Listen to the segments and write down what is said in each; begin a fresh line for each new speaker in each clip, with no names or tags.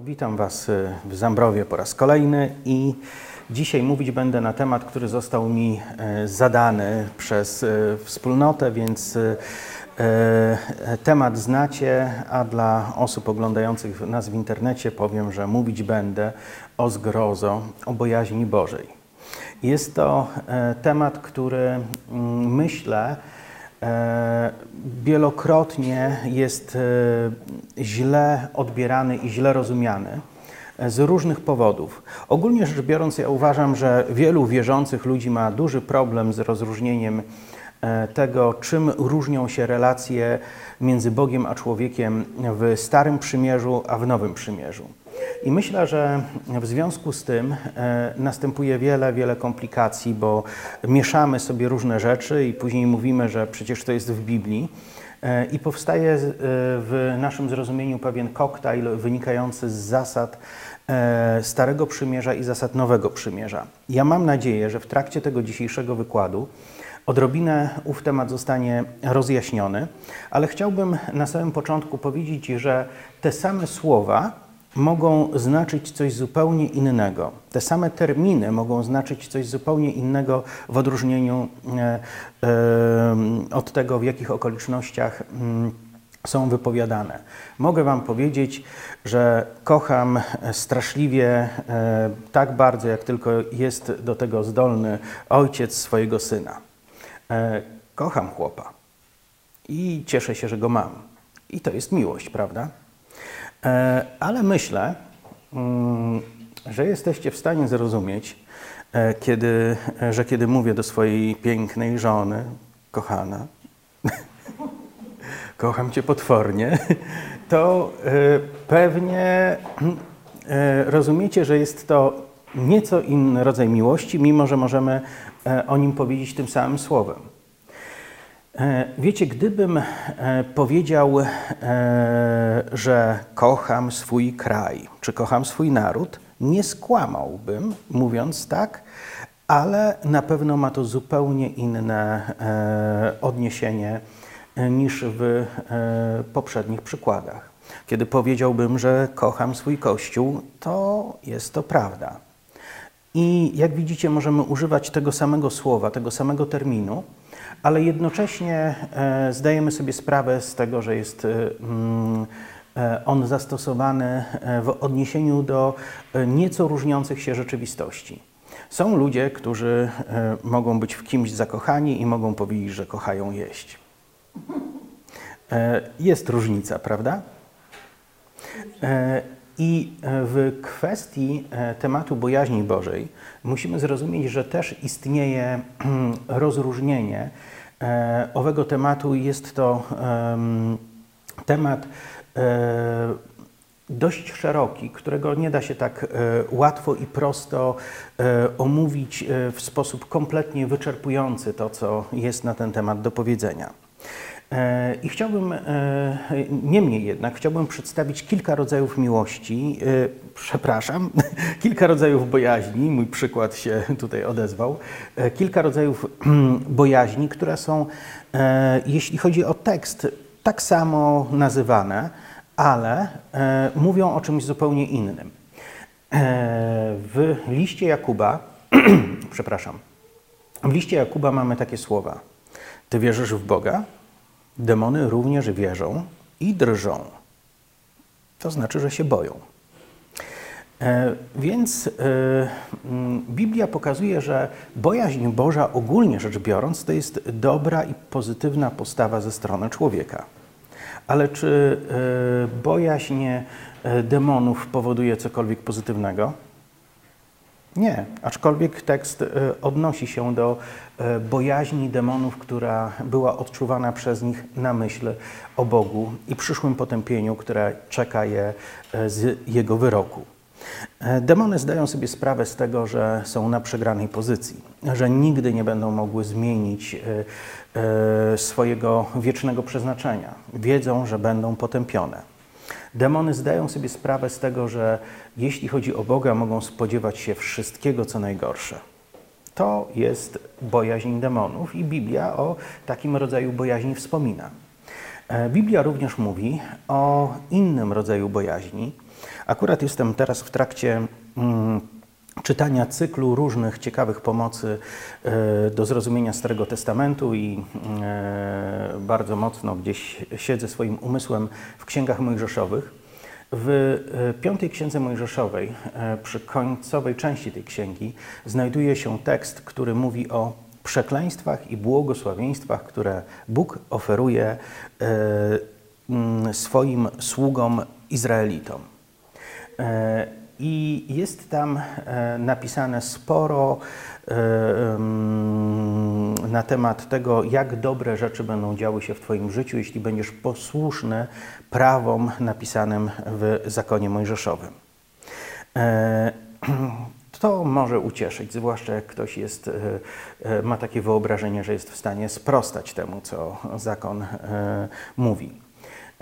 Witam Was y, w Zambrowie po raz kolejny i dzisiaj mówić będę na temat, który został mi y, zadany przez y, wspólnotę, więc temat znacie, a dla osób oglądających nas w internecie powiem, że mówić będę o zgrozo, o bojaźni Bożej. Jest to temat, który mm, myślę, E, wielokrotnie jest e, źle odbierany i źle rozumiany e, z różnych powodów. Ogólnie rzecz biorąc, ja uważam, że wielu wierzących ludzi ma duży problem z rozróżnieniem tego, czym różnią się relacje między Bogiem a człowiekiem w Starym Przymierzu, a w Nowym Przymierzu. I myślę, że w związku z tym e, następuje wiele, wiele komplikacji, bo mieszamy sobie różne rzeczy i później mówimy, że przecież to jest w Biblii. E, I powstaje e, w naszym zrozumieniu pewien koktajl wynikający z zasad Starego Przymierza i zasad Nowego Przymierza. Ja mam nadzieję, że w trakcie tego dzisiejszego wykładu odrobinę ów temat zostanie rozjaśniony, ale chciałbym na samym początku powiedzieć, że te same słowa, mogą znaczyć coś zupełnie innego. Te same terminy mogą znaczyć coś zupełnie innego w odróżnieniu e, e, od tego, w jakich okolicznościach mm, są wypowiadane. Mogę Wam powiedzieć, że kocham straszliwie e, tak bardzo, jak tylko jest do tego zdolny ojciec swojego syna. Kocham chłopa i cieszę się, że go mam. I to jest miłość, prawda? E, ale myślę, mm, że jesteście w stanie zrozumieć, e, kiedy, że kiedy mówię do swojej pięknej żony, kochana, kocham cię potwornie, to e, pewnie rozumiecie, że jest to nieco inny rodzaj miłości, mimo że możemy o nim powiedzieć tym samym słowem. E, wiecie, gdybym e, powiedział, e, że kocham swój kraj, czy kocham swój naród, nie skłamałbym, mówiąc tak, ale na pewno ma to zupełnie inne odniesienie niż w poprzednich przykładach. Kiedy powiedziałbym, że kocham swój kościół, to jest to prawda. I jak widzicie, możemy używać tego samego słowa, tego samego terminu, ale jednocześnie e, zdajemy sobie sprawę z tego, że jest e, mm, e, on zastosowany w odniesieniu do nieco różniących się rzeczywistości. Są ludzie, którzy mogą być w kimś zakochani i mogą powiedzieć, że kochają jeść. Jest różnica, prawda? I w kwestii tematu bojaźni Bożej musimy zrozumieć, że też istnieje rozróżnienie owego tematu. Jest to temat e, dość szeroki, którego nie da się tak e, łatwo i prosto omówić w sposób kompletnie wyczerpujący to, co jest na ten temat do powiedzenia. E, I chciałbym, e, niemniej jednak, chciałbym przedstawić kilka rodzajów miłości, e, przepraszam, kilka rodzajów bojaźni, mój przykład się tutaj odezwał, kilka rodzajów bojaźni, które są, jeśli chodzi o tekst, tak samo nazywane, ale mówią o czymś zupełnie innym. W liście Jakuba, przepraszam, w liście Jakuba mamy takie słowa. Ty wierzysz w Boga? Demony również wierzą i drżą. To znaczy, że się boją. E, więc e, mm, Biblia pokazuje, że bojaźń Boża ogólnie rzecz biorąc to jest dobra i pozytywna postawa ze strony człowieka. Ale czy e, bojaźń demonów powoduje cokolwiek pozytywnego? Nie, aczkolwiek tekst e, odnosi się do e, bojaźni demonów, która była odczuwana przez nich na myśl o Bogu i przyszłym potępieniu, które czeka je e, z jego wyroku. Demony zdają sobie sprawę z tego, że są na przegranej pozycji, że nigdy nie będą mogły zmienić swojego wiecznego przeznaczenia. Wiedzą, że będą potępione. Demony zdają sobie sprawę z tego, że jeśli chodzi o Boga, mogą spodziewać się wszystkiego, co najgorsze. To jest bojaźń demonów i Biblia o takim rodzaju bojaźni wspomina. E, Biblia również mówi o innym rodzaju bojaźni, Akurat jestem teraz w trakcie mm, czytania cyklu różnych ciekawych pomocy e, do zrozumienia Starego Testamentu i e, bardzo mocno gdzieś siedzę swoim umysłem w księgach mojżeszowych. W e, piątej księdze Mojżeszowej, przy końcowej części tej księgi, znajduje się tekst, który mówi o przekleństwach i błogosławieństwach, które Bóg oferuje swoim sługom Izraelitom. I jest tam e, napisane sporo e, na temat tego, jak dobre rzeczy będą działy się w Twoim życiu, jeśli będziesz posłuszny prawom napisanym w zakonie mojżeszowym. E, to może ucieszyć, zwłaszcza jak ktoś jest, ma takie wyobrażenie, że jest w stanie sprostać temu, co zakon mówi.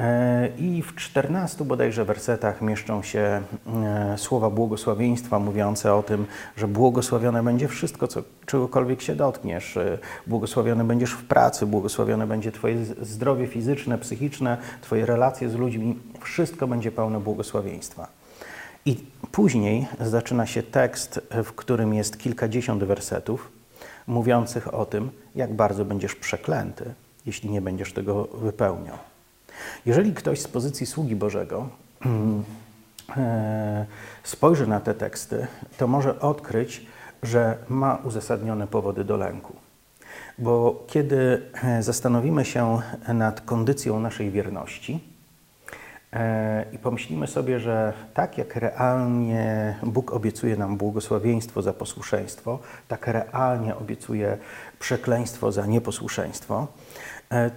E, I w 14 bodajże wersetach mieszczą się e, słowa błogosławieństwa mówiące o tym, że błogosławione będzie wszystko, co, czegokolwiek się dotkniesz. E, błogosławiony będziesz w pracy, błogosławione będzie Twoje zdrowie fizyczne, psychiczne, Twoje relacje z ludźmi. Wszystko będzie pełne błogosławieństwa. I później zaczyna się tekst, w którym jest kilkadziesiąt wersetów mówiących o tym, jak bardzo będziesz przeklęty, jeśli nie będziesz tego wypełniał. Jeżeli ktoś z pozycji sługi Bożego e, spojrzy na te teksty, to może odkryć, że ma uzasadnione powody do lęku. Bo kiedy e, zastanowimy się nad kondycją naszej wierności e, i pomyślimy sobie, że tak jak realnie Bóg obiecuje nam błogosławieństwo za posłuszeństwo, tak realnie obiecuje przekleństwo za nieposłuszeństwo,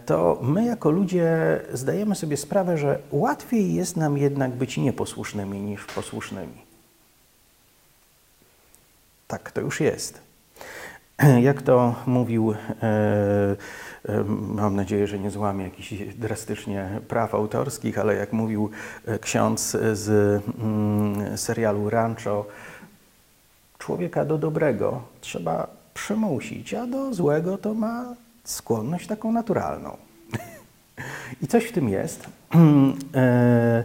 to my jako ludzie zdajemy sobie sprawę, że łatwiej jest nam jednak być nieposłusznymi niż posłusznymi. Tak to już jest. Jak to mówił, e, e, mam nadzieję, że nie złamię jakichś drastycznie praw autorskich, ale jak mówił ksiądz z mm, serialu Rancho, człowieka do dobrego trzeba przymusić, a do złego to ma skłonność taką naturalną. I coś w tym jest. E,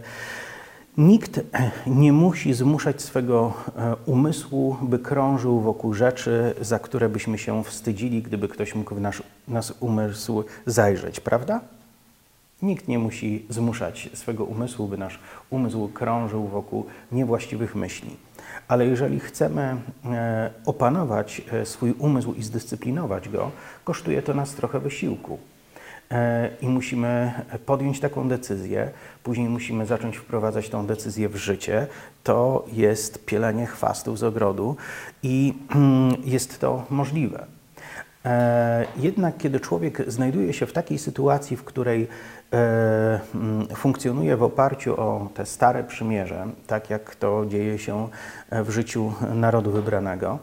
nikt nie musi zmuszać swego e, umysłu, by krążył wokół rzeczy, za które byśmy się wstydzili, gdyby ktoś mógł w nasz, nasz umysł zajrzeć, prawda? Nikt nie musi zmuszać swego umysłu, by nasz umysł krążył wokół niewłaściwych myśli. Ale jeżeli chcemy e, opanować e, swój umysł i zdyscyplinować go, kosztuje to nas trochę wysiłku. E, I musimy podjąć taką decyzję, później musimy zacząć wprowadzać tą decyzję w życie. To jest pielenie chwastów z ogrodu i jest to możliwe. Jednak kiedy człowiek znajduje się w takiej sytuacji, w której mm, funkcjonuje w oparciu o te stare przymierze, tak jak to dzieje się w życiu narodu wybranego,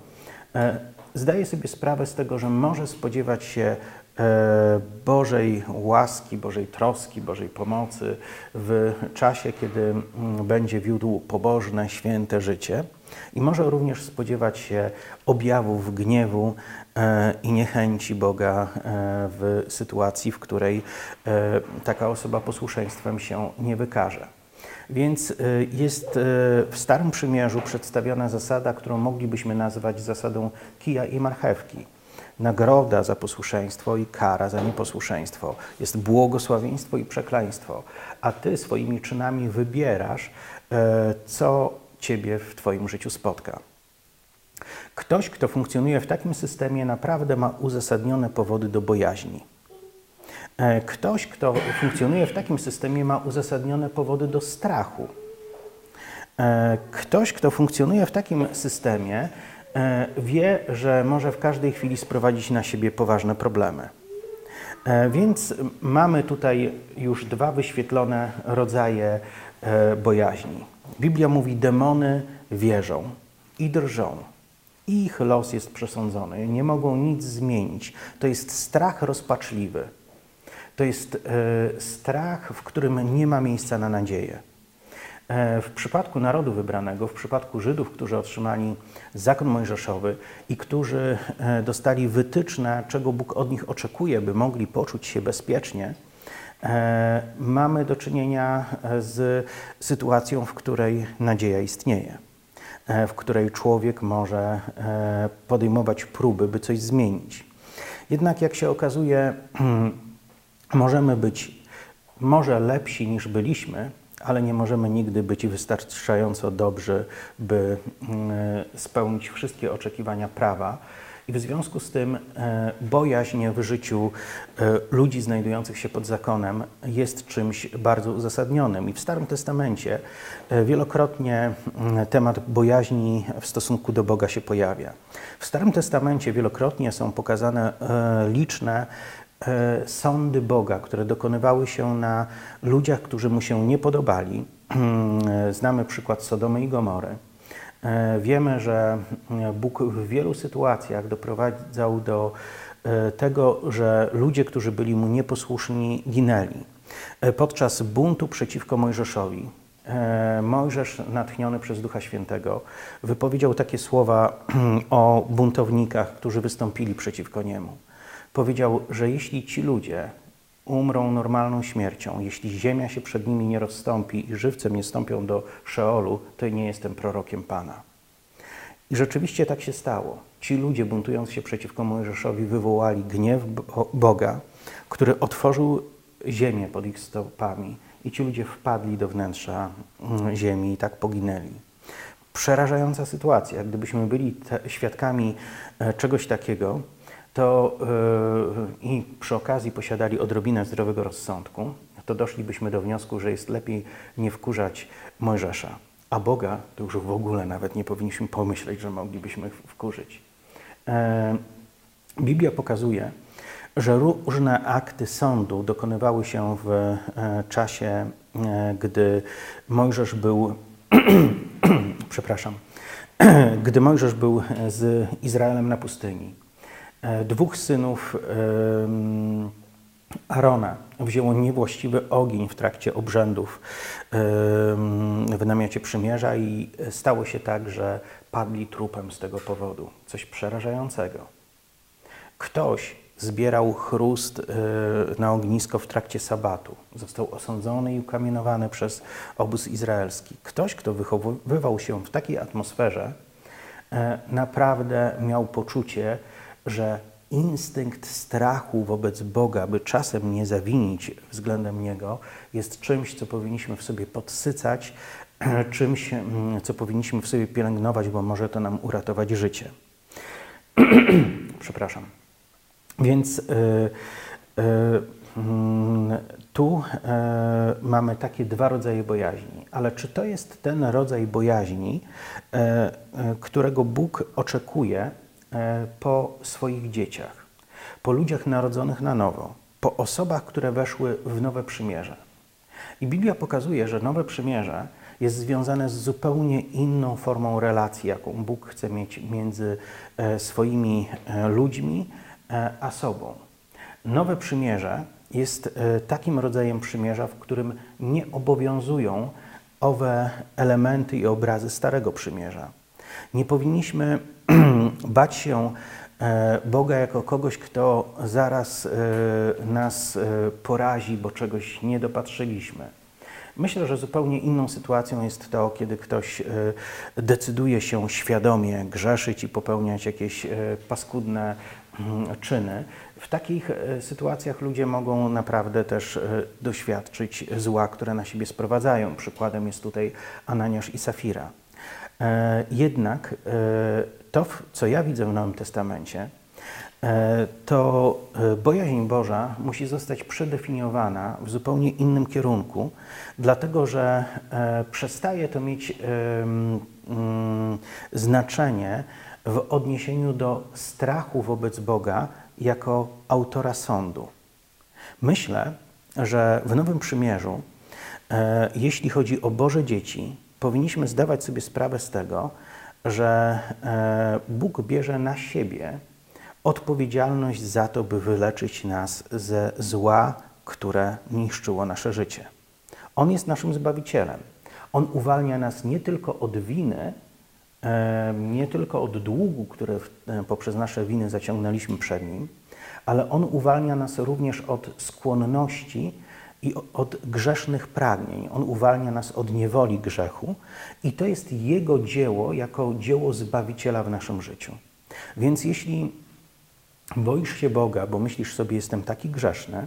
e, zdaje sobie sprawę z tego, że może spodziewać się e, Bożej łaski, Bożej troski, Bożej pomocy w czasie, kiedy mm, będzie wiódł pobożne, święte życie. I może również spodziewać się objawów gniewu e, i niechęci Boga e, w sytuacji, w której e, taka osoba posłuszeństwem się nie wykaże. Więc jest w Starym Przymierzu przedstawiona zasada, którą moglibyśmy nazwać zasadą kija i marchewki. Nagroda za posłuszeństwo i kara za nieposłuszeństwo. Jest błogosławieństwo i przekleństwo. A ty swoimi czynami wybierasz, co Ciebie w Twoim życiu spotka. Ktoś, kto funkcjonuje w takim systemie, naprawdę ma uzasadnione powody do bojaźni. E, ktoś, kto funkcjonuje w takim systemie, ma uzasadnione powody do strachu. E, ktoś, kto funkcjonuje w takim systemie, e, wie, że może w każdej chwili sprowadzić na siebie poważne problemy. Więc mamy tutaj już dwa wyświetlone rodzaje bojaźni. Biblia mówi, demony wierzą i drżą. Ich los jest przesądzony, nie mogą nic zmienić. To jest strach rozpaczliwy. To jest e, strach, w którym nie ma miejsca na nadzieję. E, w przypadku narodu wybranego, w przypadku Żydów, którzy otrzymali zakon mojżeszowy i którzy e, dostali wytyczne, czego Bóg od nich oczekuje, by mogli poczuć się bezpiecznie, mamy do czynienia z sytuacją, w której nadzieja istnieje, w której człowiek może podejmować próby, by coś zmienić. Jednak, jak się okazuje, możemy być może lepsi niż byliśmy, ale nie możemy nigdy być wystarczająco dobrzy, by spełnić wszystkie oczekiwania prawa i w związku z tym e, bojaźń w życiu e, ludzi znajdujących się pod zakonem jest czymś bardzo uzasadnionym. I w Starym Testamencie e, wielokrotnie mm, temat bojaźni w stosunku do Boga się pojawia. W Starym Testamencie wielokrotnie są pokazane liczne sądy Boga, które dokonywały się na ludziach, którzy mu się nie podobali. Znamy przykład Sodomy i Gomory. E, wiemy, że e, Bóg w wielu sytuacjach doprowadzał do e, tego, że ludzie, którzy byli mu nieposłuszni, ginęli. Podczas buntu przeciwko Mojżeszowi, Mojżesz, natchniony przez Ducha Świętego, wypowiedział takie słowa o buntownikach, którzy wystąpili przeciwko niemu. Powiedział, że jeśli ci ludzie umrą normalną śmiercią. Jeśli ziemia się przed nimi nie rozstąpi i żywcem nie stąpią do Szeolu, to nie jestem prorokiem Pana. I rzeczywiście tak się stało. Ci ludzie, buntując się przeciwko Mojżeszowi, wywołali gniew Boga, który otworzył ziemię pod ich stopami i ci ludzie wpadli do wnętrza mm, ziemi i tak poginęli. Przerażająca sytuacja. Gdybyśmy byli świadkami e, czegoś takiego, to yy, i przy okazji posiadali odrobinę zdrowego rozsądku, to doszlibyśmy do wniosku, że jest lepiej nie wkurzać Mojżesza, a Boga to już w ogóle nawet nie powinniśmy pomyśleć, że moglibyśmy wkurzyć. Yy, Biblia pokazuje, że różne akty sądu dokonywały się w e, czasie, gdy Mojżesz był, przepraszam, gdy Mojżesz był z Izraelem na pustyni. E, dwóch synów Arona wzięło niewłaściwy ogień w trakcie obrzędów w namiocie przymierza i stało się tak, że padli trupem z tego powodu. Coś przerażającego. Ktoś zbierał chrust e, na ognisko w trakcie sabatu. Został osądzony i ukamienowany przez obóz izraelski. Ktoś, kto wychowywał się w takiej atmosferze, e, naprawdę miał poczucie, że instynkt strachu wobec Boga, by czasem nie zawinić względem Niego, jest czymś, co powinniśmy w sobie podsycać, czymś, mm, co powinniśmy w sobie pielęgnować, bo może to nam uratować życie. Przepraszam. Więc yy, yy, yy, tu e, mamy takie dwa rodzaje bojaźni, ale czy to jest ten rodzaj bojaźni, e, e, którego Bóg oczekuje po swoich dzieciach, po ludziach narodzonych na nowo, po osobach, które weszły w nowe przymierze. I Biblia pokazuje, że nowe przymierze jest związane z zupełnie inną formą relacji, jaką Bóg chce mieć między e, swoimi e, ludźmi a sobą. Nowe przymierze jest takim rodzajem przymierza, w którym nie obowiązują owe elementy i obrazy Starego Przymierza. Nie powinniśmy bać się e, Boga jako kogoś, kto zaraz e, nas e, porazi, bo czegoś nie dopatrzyliśmy. Myślę, że zupełnie inną sytuacją jest to, kiedy ktoś decyduje się świadomie grzeszyć i popełniać jakieś paskudne mm, czyny. W takich sytuacjach ludzie mogą naprawdę też doświadczyć zła, które na siebie sprowadzają. Przykładem jest tutaj Ananiasz i Safira. Jednak to, co ja widzę w Nowym Testamencie, e, to e, bojaźń Boża musi zostać przedefiniowana w zupełnie innym kierunku, dlatego że e, przestaje to mieć mm, znaczenie w odniesieniu do strachu wobec Boga jako autora sądu. Myślę, że w Nowym Przymierzu, jeśli chodzi o Boże dzieci, powinniśmy zdawać sobie sprawę z tego, że e, Bóg bierze na siebie odpowiedzialność za to, by wyleczyć nas ze zła, które niszczyło nasze życie. On jest naszym Zbawicielem. On uwalnia nas nie tylko od winy, e, nie tylko od długu, które e, poprzez nasze winy zaciągnęliśmy przed Nim, ale On uwalnia nas również od skłonności i od grzesznych pragnień. On uwalnia nas od niewoli grzechu i to jest Jego dzieło jako dzieło Zbawiciela w naszym życiu. Więc jeśli boisz się Boga, bo myślisz sobie, jestem taki grzeszny,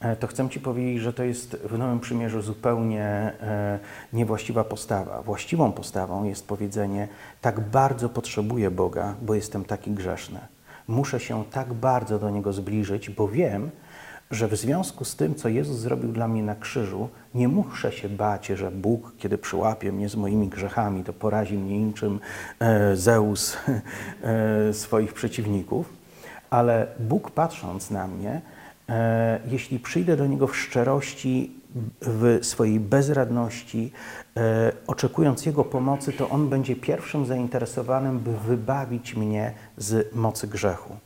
e, to chcę Ci powiedzieć, że to jest w Nowym Przymierzu zupełnie e, niewłaściwa postawa. Właściwą postawą jest powiedzenie, tak bardzo potrzebuję Boga, bo jestem taki grzeszny. Muszę się tak bardzo do Niego zbliżyć, bo wiem, że w związku z tym, co Jezus zrobił dla mnie na krzyżu, nie muszę się bać, że Bóg, kiedy przyłapie mnie z moimi grzechami, to porazi mnie niczym e, Zeus e, swoich przeciwników, ale Bóg patrząc na mnie, e, jeśli przyjdę do Niego w szczerości, w swojej bezradności, e, oczekując Jego pomocy, to On będzie pierwszym zainteresowanym, by wybawić mnie z mocy grzechu.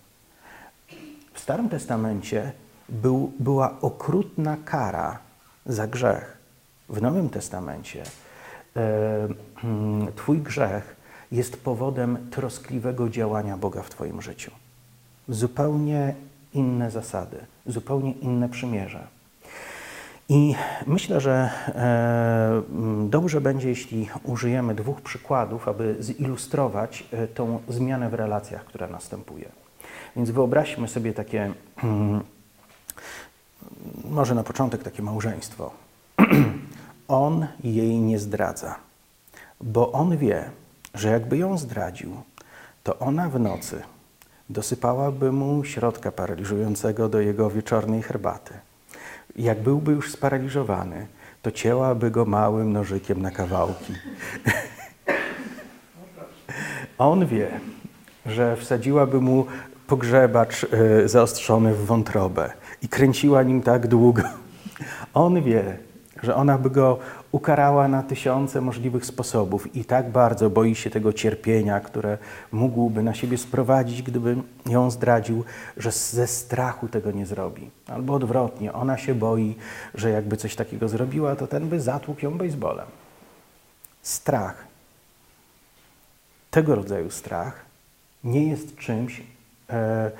W Starym Testamencie był, była okrutna kara za grzech. W Nowym Testamencie e, mm, Twój grzech jest powodem troskliwego działania Boga w Twoim życiu. Zupełnie inne zasady, zupełnie inne przymierze. I myślę, że e, mm, dobrze będzie, jeśli użyjemy dwóch przykładów, aby zilustrować e, tą zmianę w relacjach, która następuje. Więc wyobraźmy sobie takie mm, może na początek takie małżeństwo. on jej nie zdradza, bo on wie, że jakby ją zdradził, to ona w nocy dosypałaby mu środka paraliżującego do jego wieczornej herbaty. Jak byłby już sparaliżowany, to cięłaby go małym nożykiem na kawałki. on wie, że wsadziłaby mu pogrzebacz y, zaostrzony w wątrobę i kręciła nim tak długo. On wie, że ona by go ukarała na tysiące możliwych sposobów i tak bardzo boi się tego cierpienia, które mógłby na siebie sprowadzić, gdyby ją zdradził, że ze strachu tego nie zrobi. Albo odwrotnie, ona się boi, że jakby coś takiego zrobiła, to ten by zatłukł ją baseballem. Strach, tego rodzaju strach, nie jest czymś, E,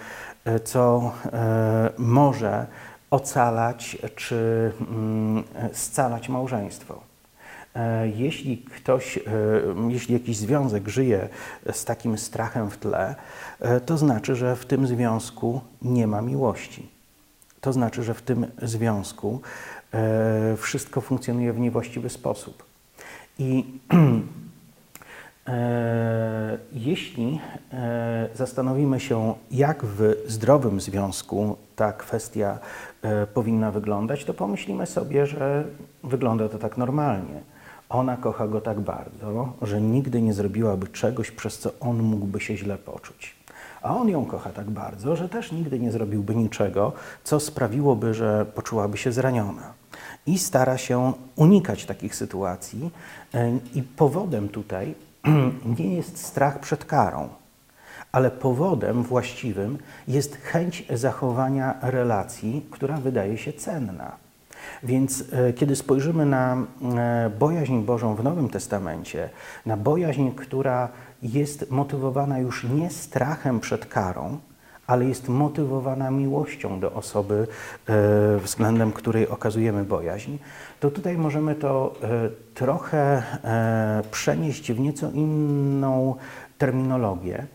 co e, może ocalać czy mm, scalać małżeństwo. E, jeśli ktoś, jeśli jakiś związek żyje z takim strachem w tle, to znaczy, że w tym związku nie ma miłości. To znaczy, że w tym związku wszystko funkcjonuje w niewłaściwy sposób. I E, jeśli e, zastanowimy się, jak w zdrowym związku ta kwestia e, powinna wyglądać, to pomyślimy sobie, że wygląda to tak normalnie. Ona kocha go tak bardzo, że nigdy nie zrobiłaby czegoś, przez co on mógłby się źle poczuć. A on ją kocha tak bardzo, że też nigdy nie zrobiłby niczego, co sprawiłoby, że poczułaby się zraniona. I stara się unikać takich sytuacji. I powodem tutaj nie jest strach przed karą, ale powodem właściwym jest chęć zachowania relacji, która wydaje się cenna. Więc e, kiedy spojrzymy na e, bojaźń Bożą w Nowym Testamencie, na bojaźń, która jest motywowana już nie strachem przed karą, ale jest motywowana miłością do osoby, e, względem której okazujemy bojaźń, to tutaj możemy to e, trochę e, przenieść w nieco inną terminologię.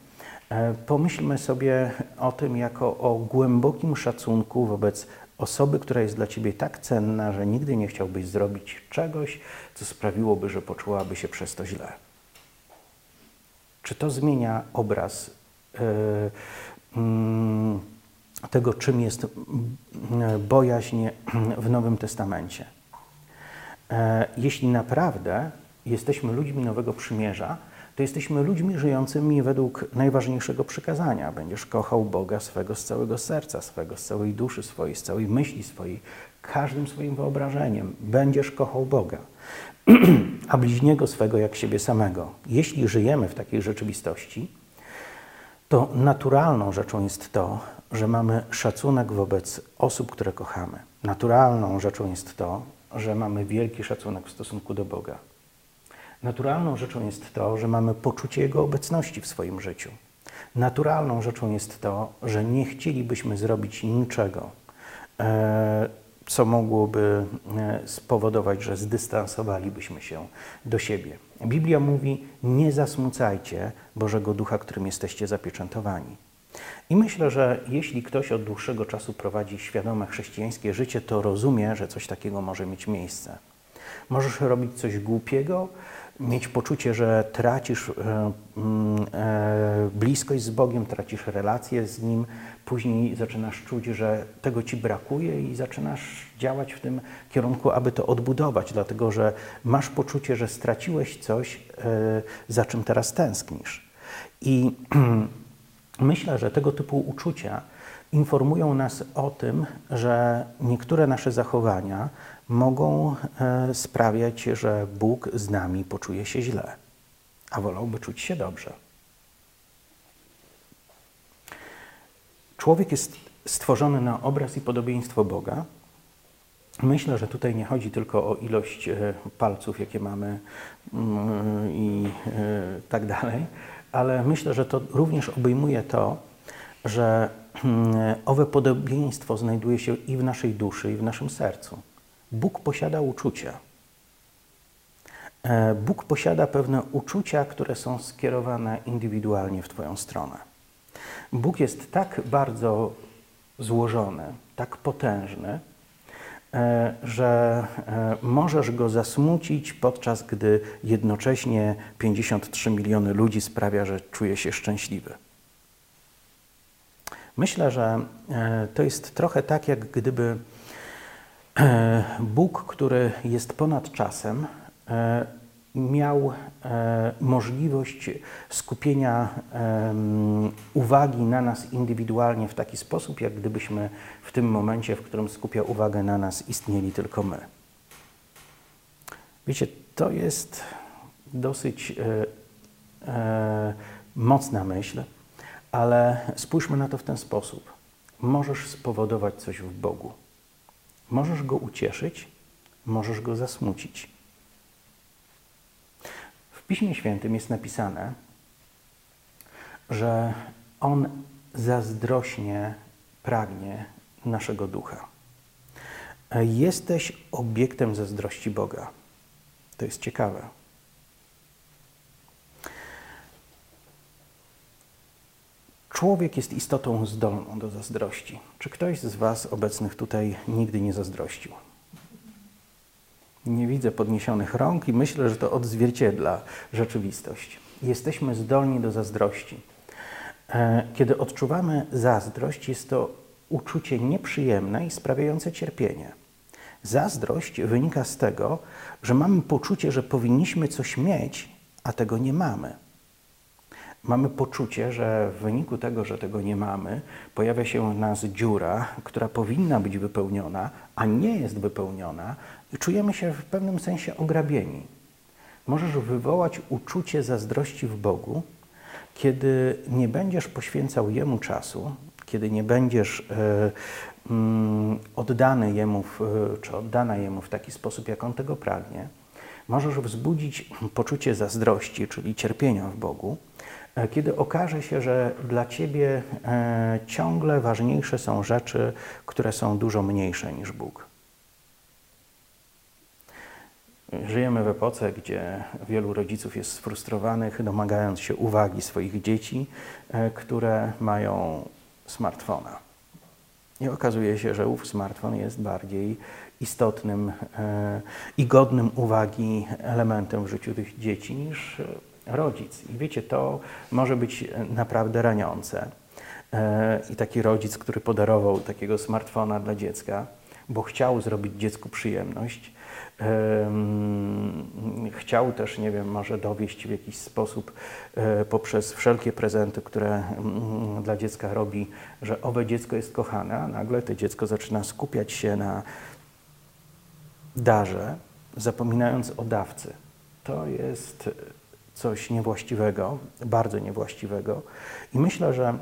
Pomyślmy sobie o tym jako o głębokim szacunku wobec osoby, która jest dla ciebie tak cenna, że nigdy nie chciałbyś zrobić czegoś, co sprawiłoby, że poczułaby się przez to źle. Czy to zmienia obraz? Mm, tego, czym jest mm, bojaźń w Nowym Testamencie. E, jeśli naprawdę jesteśmy ludźmi Nowego Przymierza, to jesteśmy ludźmi żyjącymi według najważniejszego przykazania. Będziesz kochał Boga swego z całego serca, swego z całej duszy swojej, z całej myśli swojej, każdym swoim wyobrażeniem. Będziesz kochał Boga, a bliźniego swego jak siebie samego. Jeśli żyjemy w takiej rzeczywistości, to naturalną rzeczą jest to, że mamy szacunek wobec osób, które kochamy. Naturalną rzeczą jest to, że mamy wielki szacunek w stosunku do Boga. Naturalną rzeczą jest to, że mamy poczucie Jego obecności w swoim życiu. Naturalną rzeczą jest to, że nie chcielibyśmy zrobić niczego, e, co mogłoby spowodować, że zdystansowalibyśmy się do siebie. Biblia mówi: Nie zasmucajcie Bożego Ducha, którym jesteście zapieczętowani. I myślę, że jeśli ktoś od dłuższego czasu prowadzi świadome chrześcijańskie życie, to rozumie, że coś takiego może mieć miejsce. Możesz robić coś głupiego, mieć poczucie, że tracisz e, mm, e, bliskość z Bogiem, tracisz relacje z Nim, później zaczynasz czuć, że tego ci brakuje i zaczynasz działać w tym kierunku, aby to odbudować, dlatego że masz poczucie, że straciłeś coś, e, za czym teraz tęsknisz. I myślę, że tego typu uczucia informują nas o tym, że niektóre nasze zachowania mogą e, sprawiać, że Bóg z nami poczuje się źle, a wolałby czuć się dobrze. Człowiek jest stworzony na obraz i podobieństwo Boga. Myślę, że tutaj nie chodzi tylko o ilość e, palców, jakie mamy mm, i e, tak dalej, ale myślę, że to również obejmuje to, że mm, owe podobieństwo znajduje się i w naszej duszy, i w naszym sercu. Bóg posiada uczucia. E, Bóg posiada pewne uczucia, które są skierowane indywidualnie w Twoją stronę. Bóg jest tak bardzo złożony, tak potężny, e, że e, możesz go zasmucić, podczas gdy jednocześnie 53 miliony ludzi sprawia, że czuje się szczęśliwy. Myślę, że to jest trochę tak, jak gdyby Bóg, który jest ponad czasem, e, miał e, możliwość skupienia uwagi na nas indywidualnie w taki sposób, jak gdybyśmy w tym momencie, w którym skupia uwagę na nas, istnieli tylko my. Wiecie, to jest dosyć mocna myśl, ale spójrzmy na to w ten sposób. Możesz spowodować coś w Bogu. Możesz go ucieszyć, możesz go zasmucić. W Piśmie Świętym jest napisane, że On zazdrośnie pragnie naszego ducha. Jesteś obiektem zazdrości Boga. To jest ciekawe. Człowiek jest istotą zdolną do zazdrości. Czy ktoś z Was obecnych tutaj nigdy nie zazdrościł? Nie widzę podniesionych rąk i myślę, że to odzwierciedla rzeczywistość. Jesteśmy zdolni do zazdrości. E, kiedy odczuwamy zazdrość, jest to uczucie nieprzyjemne i sprawiające cierpienie. Zazdrość wynika z tego, że mamy poczucie, że powinniśmy coś mieć, a tego nie mamy mamy poczucie, że w wyniku tego, że tego nie mamy, pojawia się u nas dziura, która powinna być wypełniona, a nie jest wypełniona, i czujemy się w pewnym sensie ograbieni. Możesz wywołać uczucie zazdrości w Bogu, kiedy nie będziesz poświęcał Jemu czasu, kiedy nie będziesz e, mm, oddany Jemu, w, czy oddana Jemu w taki sposób, jak On tego pragnie. Możesz wzbudzić poczucie zazdrości, czyli cierpienia w Bogu, kiedy okaże się, że dla Ciebie e, ciągle ważniejsze są rzeczy, które są dużo mniejsze niż Bóg. Żyjemy w epoce, gdzie wielu rodziców jest sfrustrowanych, domagając się uwagi swoich dzieci, e, które mają smartfona. I okazuje się, że ów smartfon jest bardziej istotnym i godnym uwagi elementem w życiu tych dzieci niż rodzic. I wiecie, to może być naprawdę raniące. E, I taki rodzic, który podarował takiego smartfona dla dziecka, bo chciał zrobić dziecku przyjemność, chciał też, nie wiem, może dowieść w jakiś sposób e, poprzez wszelkie prezenty, które mm, dla dziecka robi, że owe dziecko jest kochane, a nagle to dziecko zaczyna skupiać się na darze, zapominając o dawcy. To jest coś niewłaściwego, bardzo niewłaściwego. I myślę, że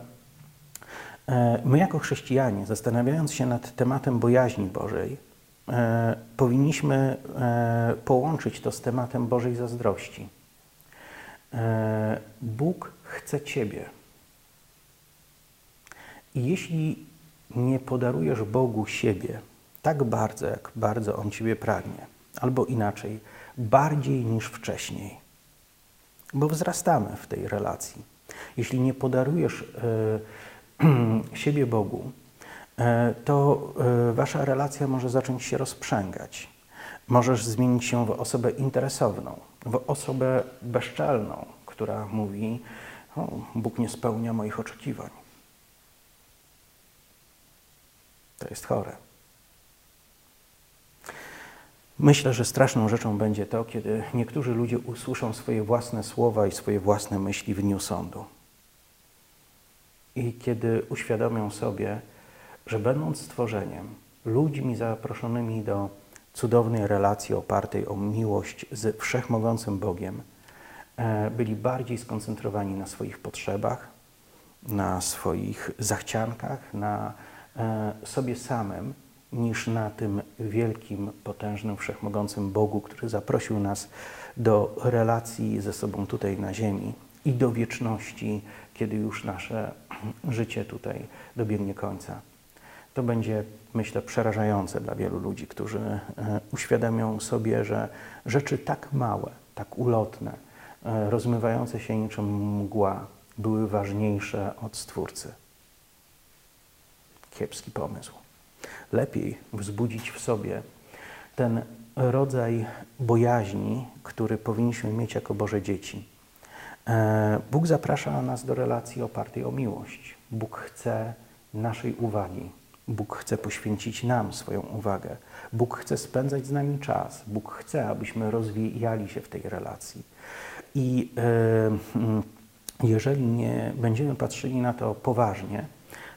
e, my jako chrześcijanie, zastanawiając się nad tematem bojaźni Bożej, e, powinniśmy e, połączyć to z tematem Bożej zazdrości. Bóg chce Ciebie. I jeśli nie podarujesz Bogu siebie, tak bardzo, jak bardzo On Ciebie pragnie, albo inaczej, bardziej niż wcześniej, bo wzrastamy w tej relacji. Jeśli nie podarujesz y, siebie Bogu, y, to y, Wasza relacja może zacząć się rozprzęgać. Możesz zmienić się w osobę interesowną, w osobę bezczelną, która mówi: o, Bóg nie spełnia moich oczekiwań. To jest chore. Myślę, że straszną rzeczą będzie to, kiedy niektórzy ludzie usłyszą swoje własne słowa i swoje własne myśli w dniu sądu. I kiedy uświadomią sobie, że będąc stworzeniem, ludźmi zaproszonymi do cudownej relacji opartej o miłość z wszechmogącym Bogiem, e, byli bardziej skoncentrowani na swoich potrzebach, na swoich zachciankach, na e, sobie samym, niż na tym wielkim, potężnym, wszechmogącym Bogu, który zaprosił nas do relacji ze sobą tutaj na ziemi i do wieczności, kiedy już nasze życie tutaj dobiegnie końca. To będzie, myślę, przerażające dla wielu ludzi, którzy e, uświadamią sobie, że rzeczy tak małe, tak ulotne, e, rozmywające się niczym mgła, były ważniejsze od Stwórcy. Kiepski pomysł lepiej wzbudzić w sobie ten rodzaj bojaźni, który powinniśmy mieć jako Boże dzieci. E, Bóg zaprasza nas do relacji opartej o miłość. Bóg chce naszej uwagi. Bóg chce poświęcić nam swoją uwagę. Bóg chce spędzać z nami czas. Bóg chce, abyśmy rozwijali się w tej relacji. I e, mm, jeżeli nie będziemy patrzyli na to poważnie,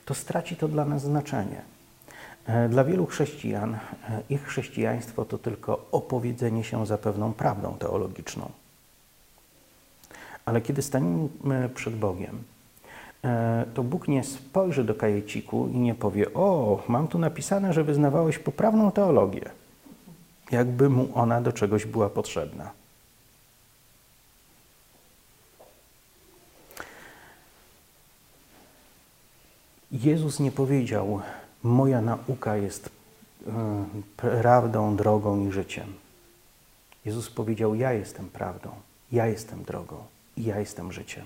to straci to dla nas znaczenie. E, dla wielu chrześcijan e, ich chrześcijaństwo to tylko opowiedzenie się za pewną prawdą teologiczną. Ale kiedy staniemy przed Bogiem, e, to Bóg nie spojrzy do kajeciku i nie powie: O, mam tu napisane, że wyznawałeś poprawną teologię, jakby mu ona do czegoś była potrzebna. Jezus nie powiedział, Moja nauka jest e, prawdą, drogą i życiem. Jezus powiedział: Ja jestem prawdą, ja jestem drogą i ja jestem życiem.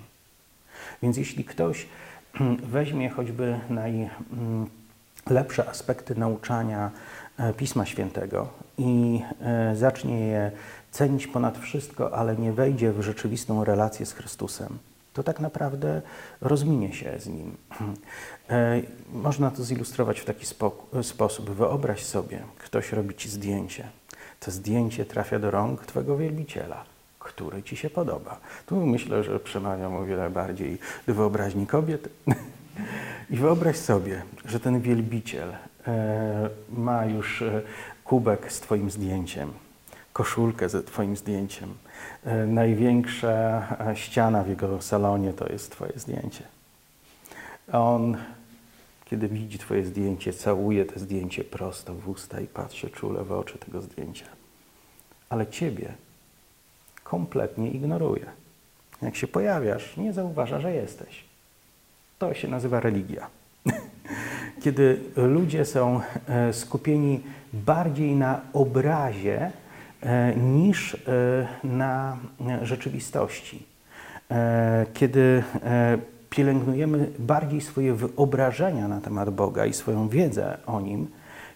Więc jeśli ktoś weźmie choćby najlepsze aspekty nauczania e, Pisma Świętego i e, zacznie je cenić ponad wszystko, ale nie wejdzie w rzeczywistą relację z Chrystusem, to tak naprawdę rozminie się z nim. E, można to zilustrować w taki sposób. Wyobraź sobie, ktoś robi ci zdjęcie. To zdjęcie trafia do rąk twojego wielbiciela, który ci się podoba. Tu myślę, że przemawiam o wiele bardziej do wyobraźni kobiet. I wyobraź sobie, że ten wielbiciel e, ma już e, kubek z twoim zdjęciem, koszulkę z twoim zdjęciem. Największa ściana w jego salonie to jest twoje zdjęcie. On kiedy widzi Twoje zdjęcie, całuje to zdjęcie prosto w usta i patrzy czule w oczy tego zdjęcia. Ale Ciebie kompletnie ignoruje. Jak się pojawiasz, nie zauważa, że jesteś. To się nazywa religia. Kiedy ludzie są e, skupieni bardziej na obrazie e, niż e, na rzeczywistości. Kiedy pielęgnujemy bardziej swoje wyobrażenia na temat Boga i swoją wiedzę o Nim,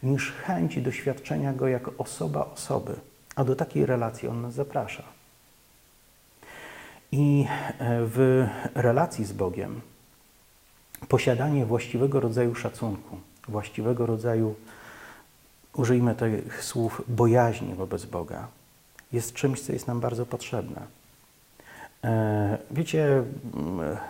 niż chęć doświadczenia Go jako osoba osoby. A do takiej relacji On nas zaprasza. I e, w relacji z Bogiem posiadanie właściwego rodzaju szacunku, właściwego rodzaju, użyjmy tych słów, bojaźni wobec Boga, jest czymś, co jest nam bardzo potrzebne. E, wiecie,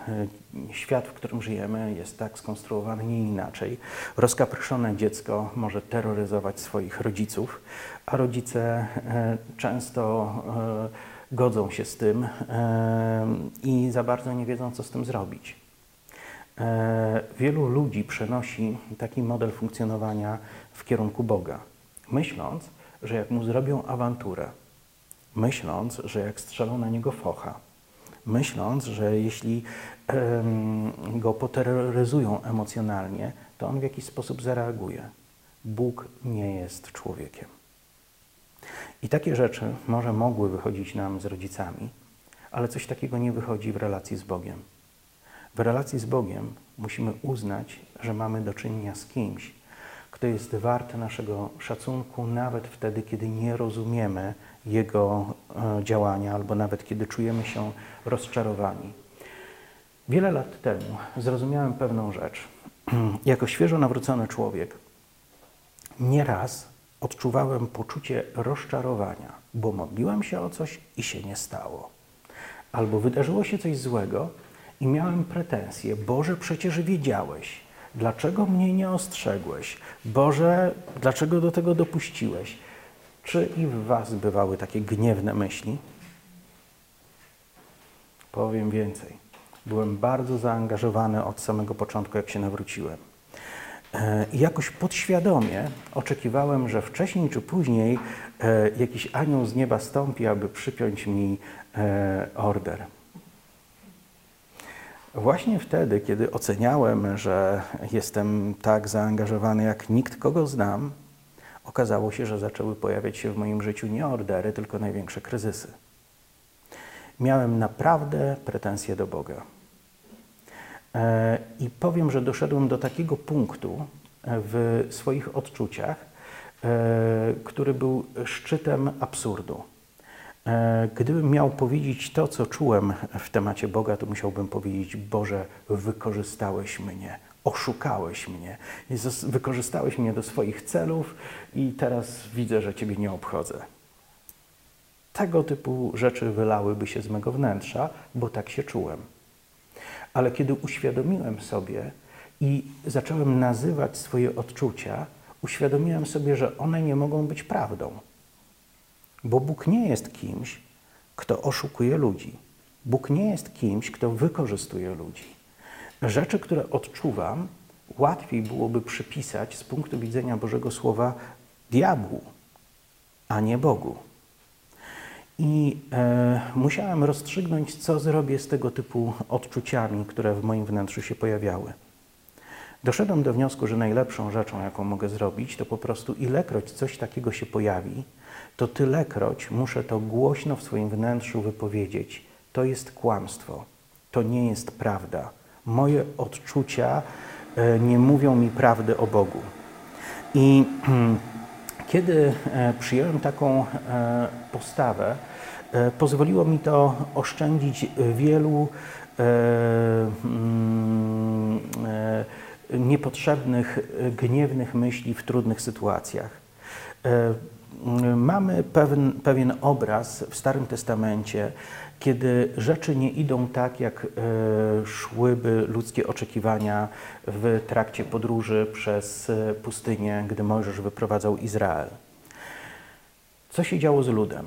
e, świat, w którym żyjemy, jest tak skonstruowany, nie inaczej. Rozkapryszone dziecko może terroryzować swoich rodziców, a rodzice e, często godzą się z tym i za bardzo nie wiedzą, co z tym zrobić. Wielu ludzi przenosi taki model funkcjonowania w kierunku Boga, myśląc, że jak mu zrobią awanturę, myśląc, że jak strzelą na niego focha, myśląc, że jeśli go poterroryzują emocjonalnie, to on w jakiś sposób zareaguje. Bóg nie jest człowiekiem. I takie rzeczy może mogły wychodzić nam z rodzicami, ale coś takiego nie wychodzi w relacji z Bogiem. W relacji z Bogiem musimy uznać, że mamy do czynienia z kimś, kto jest wart naszego szacunku, nawet wtedy, kiedy nie rozumiemy Jego e, działania, albo nawet kiedy czujemy się rozczarowani. Wiele lat temu zrozumiałem pewną rzecz. Jako świeżo nawrócony człowiek, nieraz odczuwałem poczucie rozczarowania, bo modliłem się o coś i się nie stało. Albo wydarzyło się coś złego i miałem pretensje: Boże, przecież wiedziałeś. Dlaczego mnie nie ostrzegłeś? Boże, dlaczego do tego dopuściłeś? Czy i w Was bywały takie gniewne myśli? Powiem więcej. Byłem bardzo zaangażowany od samego początku, jak się nawróciłem. E, I jakoś podświadomie oczekiwałem, że wcześniej czy później e, jakiś anioł z nieba stąpi, aby przypiąć mi e, order. Właśnie wtedy, kiedy oceniałem, że jestem tak zaangażowany jak nikt, kogo znam, okazało się, że zaczęły pojawiać się w moim życiu nie ordery, tylko największe kryzysy. Miałem naprawdę pretensje do Boga. E, I powiem, że doszedłem do takiego punktu w swoich odczuciach, e, który był szczytem absurdu. E, gdybym miał powiedzieć to, co czułem w temacie Boga, to musiałbym powiedzieć: Boże, wykorzystałeś mnie, oszukałeś mnie, Jezus, wykorzystałeś mnie do swoich celów i teraz widzę, że Ciebie nie obchodzę. Tego typu rzeczy wylałyby się z mego wnętrza, bo tak się czułem. Ale kiedy uświadomiłem sobie i zacząłem nazywać swoje odczucia, uświadomiłem sobie, że one nie mogą być prawdą. Bo Bóg nie jest kimś, kto oszukuje ludzi. Bóg nie jest kimś, kto wykorzystuje ludzi. Rzeczy, które odczuwam, łatwiej byłoby przypisać z punktu widzenia Bożego Słowa diabłu, a nie Bogu. I e, musiałem rozstrzygnąć, co zrobię z tego typu odczuciami, które w moim wnętrzu się pojawiały. Doszedłem do wniosku, że najlepszą rzeczą, jaką mogę zrobić, to po prostu ilekroć coś takiego się pojawi, to tylekroć muszę to głośno w swoim wnętrzu wypowiedzieć. To jest kłamstwo, to nie jest prawda. Moje odczucia e, nie mówią mi prawdy o Bogu. I kiedy e, przyjąłem taką e, postawę, pozwoliło mi to oszczędzić wielu mm, niepotrzebnych, gniewnych myśli w trudnych sytuacjach. Mamy pewien, pewien obraz w Starym Testamencie, kiedy rzeczy nie idą tak, jak e, szłyby ludzkie oczekiwania w trakcie podróży przez e, pustynię, gdy Mojżesz wyprowadzał Izrael. Co się działo z ludem?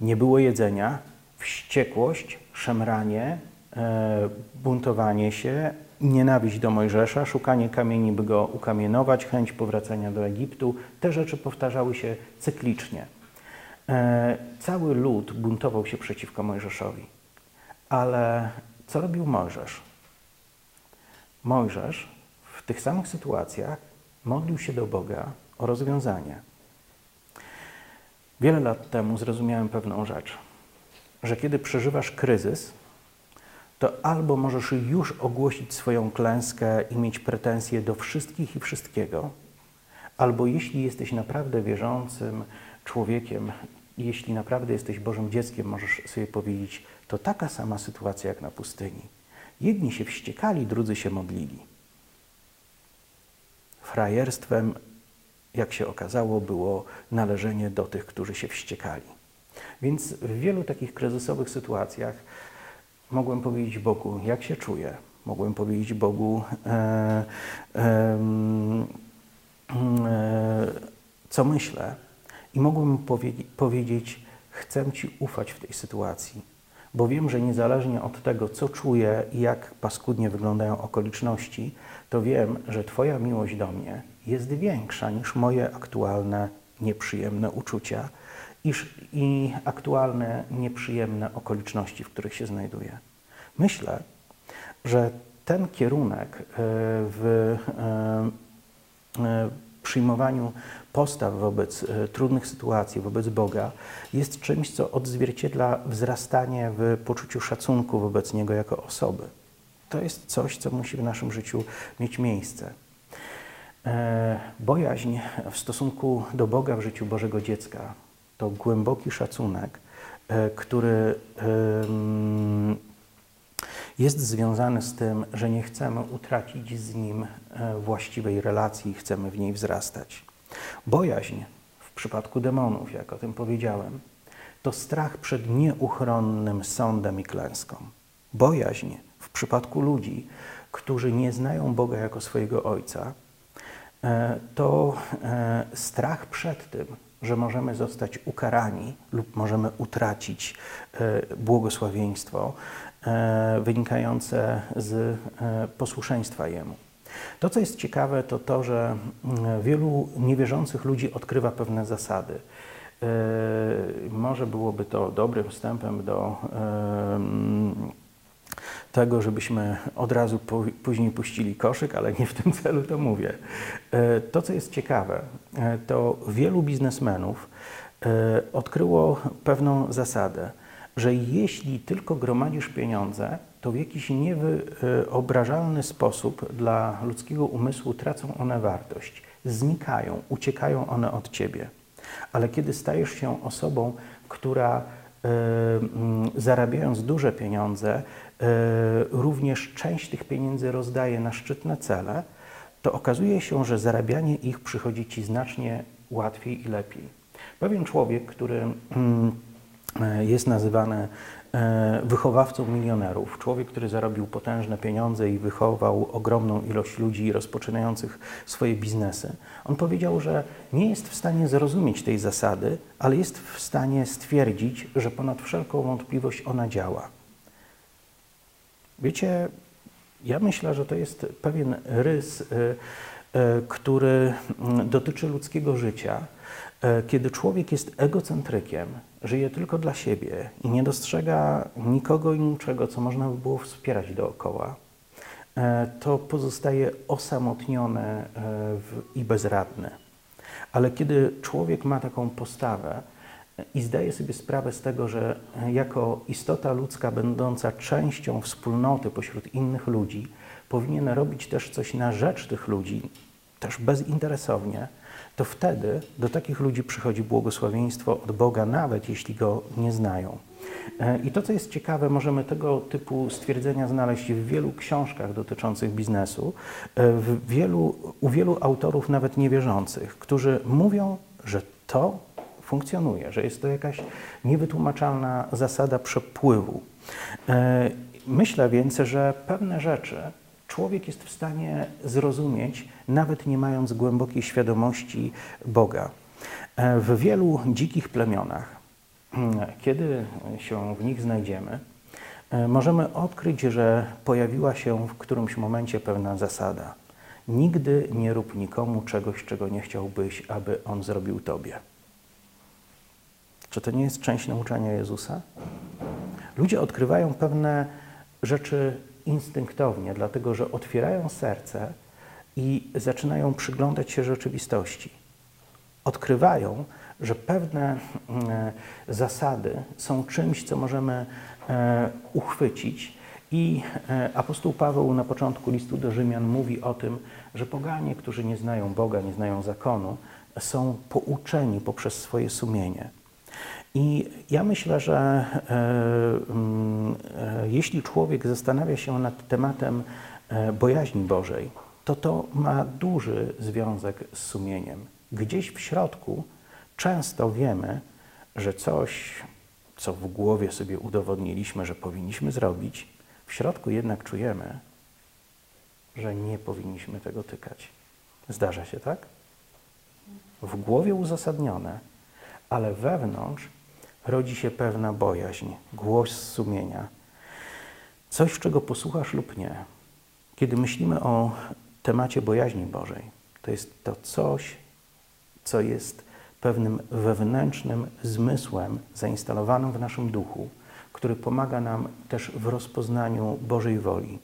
Nie było jedzenia, wściekłość, szemranie, e, buntowanie się, nienawiść do Mojżesza, szukanie kamieni, by go ukamienować, chęć powracania do Egiptu. Te rzeczy powtarzały się cyklicznie. E, cały lud buntował się przeciwko Mojżeszowi. Ale co robił Mojżesz? Mojżesz w tych samych sytuacjach modlił się do Boga o rozwiązanie. Wiele lat temu zrozumiałem pewną rzecz, że kiedy przeżywasz kryzys, to albo możesz już ogłosić swoją klęskę i mieć pretensje do wszystkich i wszystkiego, albo jeśli jesteś naprawdę wierzącym człowiekiem, jeśli naprawdę jesteś Bożym dzieckiem, możesz sobie powiedzieć, to taka sama sytuacja jak na pustyni. Jedni się wściekali, drudzy się modlili. Frajerstwem, jak się okazało, było należenie do tych, którzy się wściekali. Więc w wielu takich kryzysowych sytuacjach mogłem powiedzieć Bogu, jak się czuję. Mogłem powiedzieć Bogu, e, e, e, co myślę. I mogłem powiedzieć, chcę Ci ufać w tej sytuacji, bo wiem, że niezależnie od tego, co czuję i jak paskudnie wyglądają okoliczności, to wiem, że Twoja miłość do mnie jest większa niż moje aktualne nieprzyjemne uczucia iż i aktualne, nieprzyjemne okoliczności, w których się znajduje. Myślę, że ten kierunek e, w, e, e, przyjmowaniu postaw wobec e, trudnych sytuacji, wobec Boga, jest czymś, co odzwierciedla wzrastanie w poczuciu szacunku wobec Niego jako osoby. To jest coś, co musi w naszym życiu mieć miejsce. E, bojaźń w stosunku do Boga w życiu Bożego dziecka to głęboki szacunek, e, który jest związany z tym, że nie chcemy utracić z nim e, właściwej relacji, chcemy w niej wzrastać. Bojaźń w przypadku demonów, jak o tym powiedziałem, to strach przed nieuchronnym sądem i klęską. Bojaźń w przypadku ludzi, którzy nie znają Boga jako swojego Ojca, e, to e, strach przed tym, że możemy zostać ukarani lub możemy utracić błogosławieństwo, wynikające z e, posłuszeństwa Jemu. To, co jest ciekawe, to to, że mm, wielu niewierzących ludzi odkrywa pewne zasady. E, może byłoby to dobrym wstępem do mm, tego, żebyśmy od razu później puścili koszyk, ale nie w tym celu to mówię. To, co jest ciekawe, to wielu biznesmenów odkryło pewną zasadę – że jeśli tylko gromadzisz pieniądze, to w jakiś niewyobrażalny sposób dla ludzkiego umysłu tracą one wartość, znikają, uciekają one od ciebie. Ale kiedy stajesz się osobą, która y, y, zarabiając duże pieniądze, y, również część tych pieniędzy rozdaje na szczytne cele, to okazuje się, że zarabianie ich przychodzi ci znacznie łatwiej i lepiej. Pewien człowiek, który mm, E, jest nazywany e, wychowawcą milionerów. Człowiek, który zarobił potężne pieniądze i wychował ogromną ilość ludzi rozpoczynających swoje biznesy. On powiedział, że nie jest w stanie zrozumieć tej zasady, ale jest w stanie stwierdzić, że ponad wszelką wątpliwość ona działa. Wiecie, ja myślę, że to jest pewien rys, e, który mm, dotyczy ludzkiego życia E, kiedy człowiek jest egocentrykiem, żyje tylko dla siebie i nie dostrzega nikogo i niczego, co można by było wspierać dookoła, e, to pozostaje osamotniony e, i bezradny. Ale kiedy człowiek ma taką postawę i zdaje sobie sprawę z tego, że jako istota ludzka, będąca częścią wspólnoty pośród innych ludzi, powinien robić też coś na rzecz tych ludzi, też bezinteresownie, to wtedy do takich ludzi przychodzi błogosławieństwo od Boga, nawet jeśli go nie znają. E, I to, co jest ciekawe, możemy tego typu stwierdzenia znaleźć w wielu książkach dotyczących biznesu, e, w wielu, u wielu autorów nawet niewierzących, którzy mówią, że to funkcjonuje, że jest to jakaś niewytłumaczalna zasada przepływu. E, myślę więc, że pewne rzeczy człowiek jest w stanie zrozumieć, nawet nie mając głębokiej świadomości Boga. E, w wielu dzikich plemionach, kiedy się w nich znajdziemy, e, możemy odkryć, że pojawiła się w którymś momencie pewna zasada. Nigdy nie rób nikomu czegoś, czego nie chciałbyś, aby on zrobił tobie. Czy to nie jest część nauczania Jezusa? Ludzie odkrywają pewne rzeczy instynktownie, dlatego że otwierają serce i zaczynają przyglądać się rzeczywistości. Odkrywają, że pewne mm, zasady są czymś, co możemy e, uchwycić. I e, apostoł Paweł na początku listu do Rzymian mówi o tym, że poganie, którzy nie znają Boga, nie znają zakonu, są pouczeni poprzez swoje sumienie. I ja myślę, że e, mm, e, jeśli człowiek zastanawia się nad tematem e, bojaźni Bożej, to to ma duży związek z sumieniem. Gdzieś w środku często wiemy, że coś, co w głowie sobie udowodniliśmy, że powinniśmy zrobić, w środku jednak czujemy, że nie powinniśmy tego tykać. Zdarza się tak? W głowie uzasadnione, ale wewnątrz rodzi się pewna bojaźń, głos sumienia. Coś, czego posłuchasz lub nie. Kiedy myślimy o temacie bojaźni Bożej, to jest to coś, co jest pewnym wewnętrznym zmysłem zainstalowanym w naszym duchu, który pomaga nam też w rozpoznaniu Bożej woli.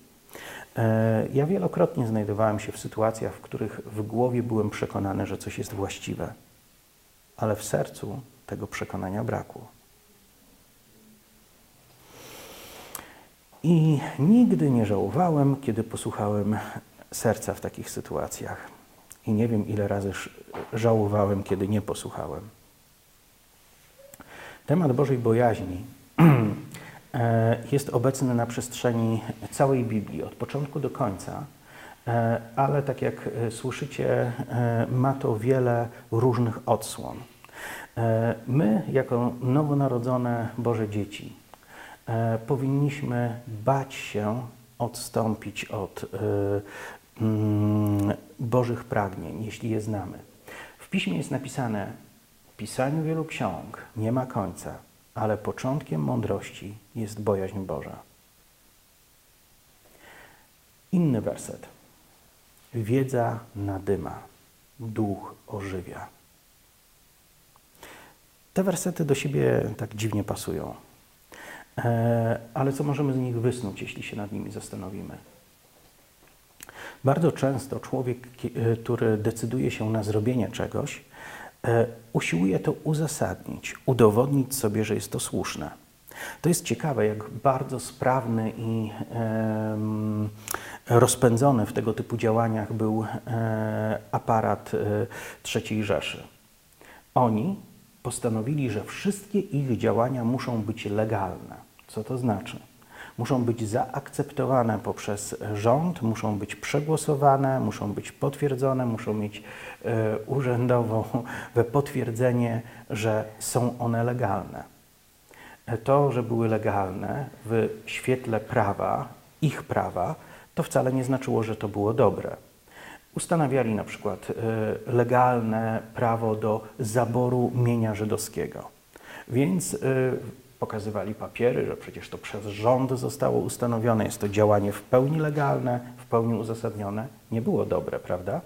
E, ja wielokrotnie znajdowałem się w sytuacjach, w których w głowie byłem przekonany, że coś jest właściwe, ale w sercu tego przekonania brakło. I nigdy nie żałowałem, kiedy posłuchałem serca w takich sytuacjach. I nie wiem, ile razy żałowałem, kiedy nie posłuchałem. Temat Bożej bojaźni e, jest obecny na przestrzeni całej Biblii, od początku do końca, e, ale tak jak e, słyszycie, ma to wiele różnych odsłon. My, jako nowonarodzone Boże dzieci, powinniśmy bać się odstąpić od mm, Bożych pragnień, jeśli je znamy. W piśmie jest napisane: pisaniu wielu ksiąg nie ma końca, ale początkiem mądrości jest bojaźń Boża. Inny werset. Wiedza nadyma, duch ożywia. Te wersety do siebie tak dziwnie pasują. E, ale co możemy z nich wysnuć, jeśli się nad nimi zastanowimy? Bardzo często człowiek, e, który decyduje się na zrobienie czegoś, E, usiłuje to uzasadnić, udowodnić sobie, że jest to słuszne. To jest ciekawe, jak bardzo sprawny i rozpędzony w tego typu działaniach był aparat III Rzeszy. Oni postanowili, że wszystkie ich działania muszą być legalne. Co to znaczy? muszą być zaakceptowane poprzez rząd, muszą być przegłosowane, muszą być potwierdzone, muszą mieć e, urzędowe potwierdzenie, że są one legalne. E, to, że były legalne w świetle prawa, ich prawa, to wcale nie znaczyło, że to było dobre. Ustanawiali na przykład e, legalne prawo do zaboru mienia żydowskiego. Więc pokazywali papiery, że przecież to przez rząd zostało ustanowione, jest to działanie w pełni legalne, w pełni uzasadnione. Nie było dobre, prawda?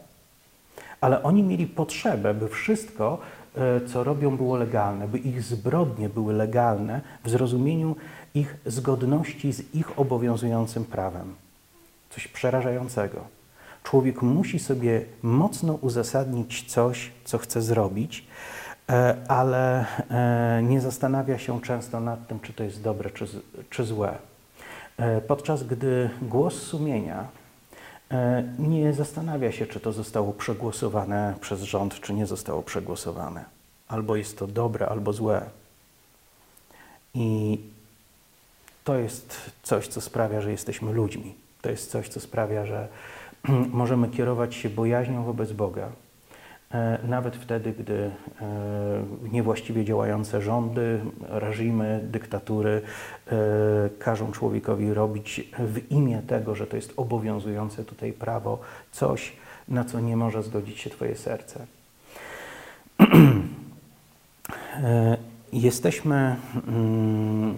Ale oni mieli potrzebę, by wszystko, e, co robią, było legalne, by ich zbrodnie były legalne w zrozumieniu ich zgodności z ich obowiązującym prawem. Coś przerażającego. Człowiek musi sobie mocno uzasadnić coś, co chce zrobić, E, ale e, nie zastanawia się często nad tym, czy to jest dobre, czy, czy złe. E, podczas gdy głos sumienia nie zastanawia się, czy to zostało przegłosowane przez rząd, czy nie zostało przegłosowane. Albo jest to dobre, albo złe. I to jest coś, co sprawia, że jesteśmy ludźmi. To jest coś, co sprawia, że możemy kierować się bojaźnią wobec Boga, E, nawet wtedy, gdy e, niewłaściwie działające rządy, reżimy, dyktatury e, każą człowiekowi robić w imię tego, że to jest obowiązujące tutaj prawo, coś, na co nie może zgodzić się Twoje serce. Jesteśmy mm,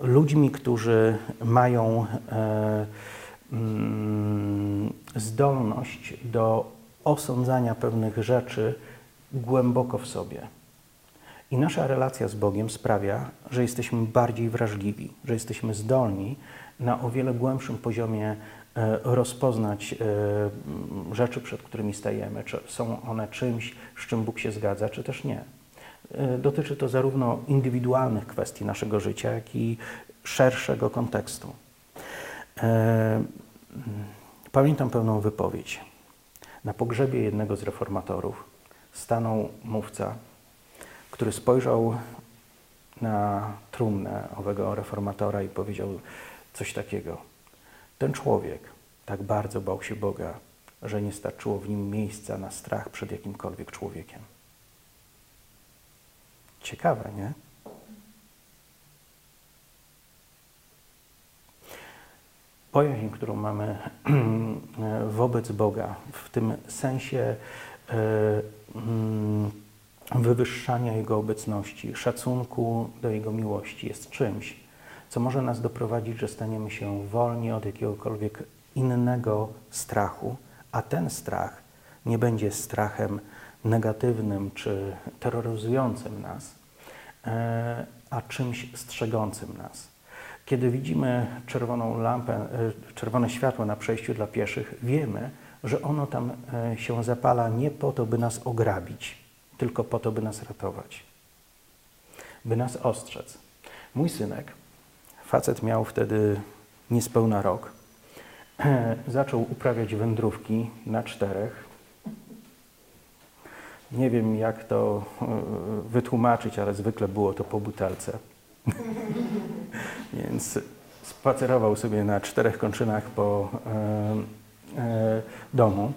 ludźmi, którzy mają zdolność do osądzania pewnych rzeczy głęboko w sobie. I nasza relacja z Bogiem sprawia, że jesteśmy bardziej wrażliwi, że jesteśmy zdolni na o wiele głębszym poziomie e, rozpoznać e, rzeczy, przed którymi stajemy, czy są one czymś, z czym Bóg się zgadza, czy też nie. E, dotyczy to zarówno indywidualnych kwestii naszego życia, jak i szerszego kontekstu. Pamiętam pewną wypowiedź. Na pogrzebie jednego z reformatorów stanął mówca, który spojrzał na trumnę owego reformatora i powiedział coś takiego. Ten człowiek tak bardzo bał się Boga, że nie starczyło w nim miejsca na strach przed jakimkolwiek człowiekiem. Ciekawe, nie? Bojaźń, którą mamy wobec Boga, w tym sensie e, mm, wywyższania Jego obecności, szacunku do Jego miłości, jest czymś, co może nas doprowadzić, że staniemy się wolni od jakiegokolwiek innego strachu, a ten strach nie będzie strachem negatywnym czy terroryzującym nas, e, a czymś strzegącym nas. Kiedy widzimy czerwoną lampę, e, czerwone światło na przejściu dla pieszych, wiemy, że ono tam e, się zapala nie po to, by nas ograbić, tylko po to, by nas ratować, by nas ostrzec. Mój synek, facet miał wtedy niespełna rok, zaczął uprawiać wędrówki na czterech. Nie wiem, jak to e, wytłumaczyć, ale zwykle było to po butelce. Więc spacerował sobie na czterech kończynach po e, e, domu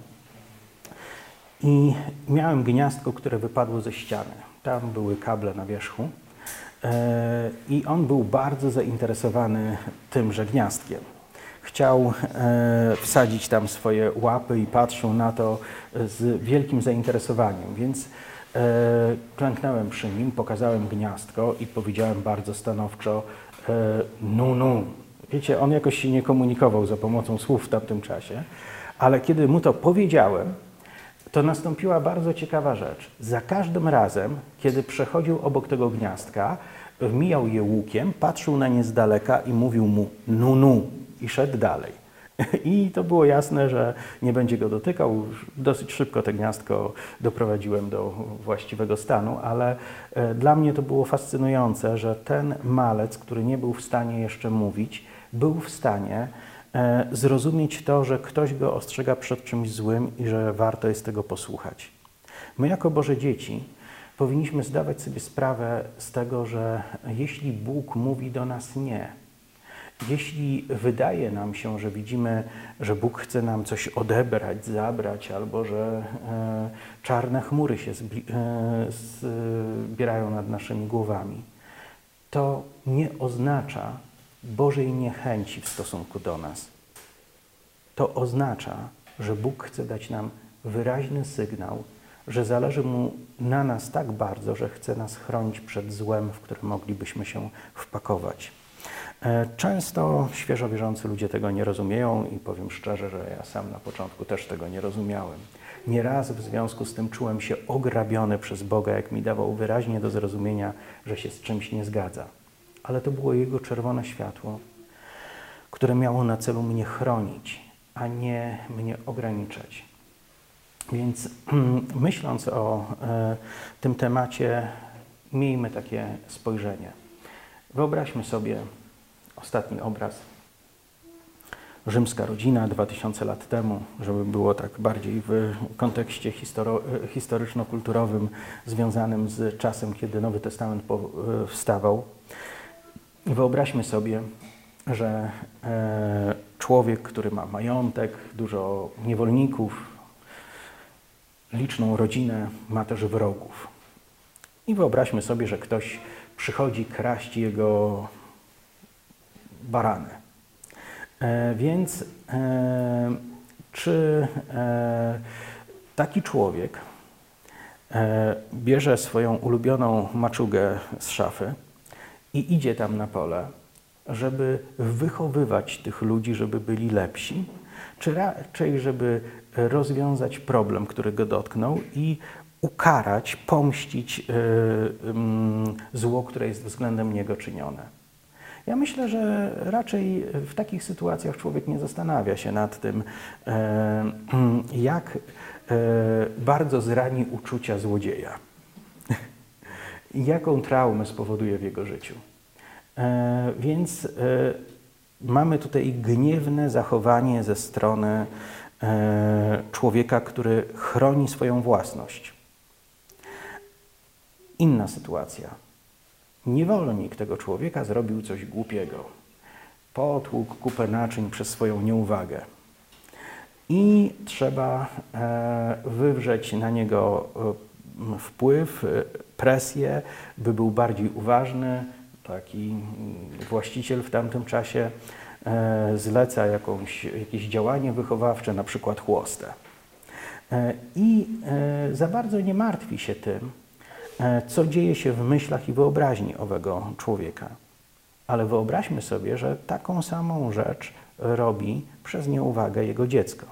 i miałem gniazdko, które wypadło ze ściany. Tam były kable na wierzchu e, i on był bardzo zainteresowany tymże gniazdkiem. Chciał e, wsadzić tam swoje łapy i patrzył na to z wielkim zainteresowaniem, więc E, klęknąłem przy nim, pokazałem gniazdko i powiedziałem bardzo stanowczo e, nu, nu. Wiecie, on jakoś się nie komunikował za pomocą słów w tamtym czasie, ale kiedy mu to powiedziałem, to nastąpiła bardzo ciekawa rzecz. Za każdym razem, kiedy przechodził obok tego gniazdka, mijał je łukiem, patrzył na nie z daleka i mówił mu nu, nu i szedł dalej. I to było jasne, że nie będzie go dotykał. Dosyć szybko to gniazdko doprowadziłem do właściwego stanu, ale e, dla mnie to było fascynujące, że ten malec, który nie był w stanie jeszcze mówić, był w stanie e, zrozumieć to, że ktoś go ostrzega przed czymś złym i że warto jest tego posłuchać. My, jako Boże dzieci, powinniśmy zdawać sobie sprawę z tego, że jeśli Bóg mówi do nas nie, jeśli wydaje nam się, że widzimy, że Bóg chce nam coś odebrać, zabrać, albo że e, czarne chmury się e, zbierają nad naszymi głowami, to nie oznacza Bożej niechęci w stosunku do nas. To oznacza, że Bóg chce dać nam wyraźny sygnał, że zależy Mu na nas tak bardzo, że chce nas chronić przed złem, w które moglibyśmy się wpakować. E, często świeżo wierzący ludzie tego nie rozumieją i powiem szczerze, że ja sam na początku też tego nie rozumiałem. Nieraz w związku z tym czułem się ograbiony przez Boga, jak mi dawał wyraźnie do zrozumienia, że się z czymś nie zgadza. Ale to było Jego czerwone światło, które miało na celu mnie chronić, a nie mnie ograniczać. Więc myśląc o e, tym temacie, miejmy takie spojrzenie. Wyobraźmy sobie, Ostatni obraz. Rzymska rodzina 2000 lat temu, żeby było tak bardziej w kontekście historyczno-kulturowym związanym z czasem, kiedy Nowy Testament powstawał. Wyobraźmy sobie, że e, człowiek, który ma majątek, dużo niewolników, liczną rodzinę, ma też wrogów. I wyobraźmy sobie, że ktoś przychodzi kraść jego barany. E, więc e, czy e, taki człowiek e, bierze swoją ulubioną maczugę z szafy i idzie tam na pole, żeby wychowywać tych ludzi, żeby byli lepsi, czy raczej, żeby rozwiązać problem, który go dotknął i ukarać, pomścić e, zło, które jest względem niego czynione. Ja myślę, że raczej w takich sytuacjach człowiek nie zastanawia się nad tym, e, jak e, bardzo zrani uczucia złodzieja. Jaką traumę spowoduje w jego życiu. E, więc mamy tutaj gniewne zachowanie ze strony człowieka, który chroni swoją własność. Inna sytuacja Niewolnik tego człowieka zrobił coś głupiego. Potłukł kupę naczyń przez swoją nieuwagę. I trzeba e, wywrzeć na niego e, wpływ, e, presję, by był bardziej uważny. Taki właściciel w tamtym czasie zleca jakąś, jakieś działanie wychowawcze, na przykład chłostę. I za bardzo nie martwi się tym, co dzieje się w myślach i wyobraźni owego człowieka. Ale wyobraźmy sobie, że taką samą rzecz robi przez nieuwagę jego dziecko.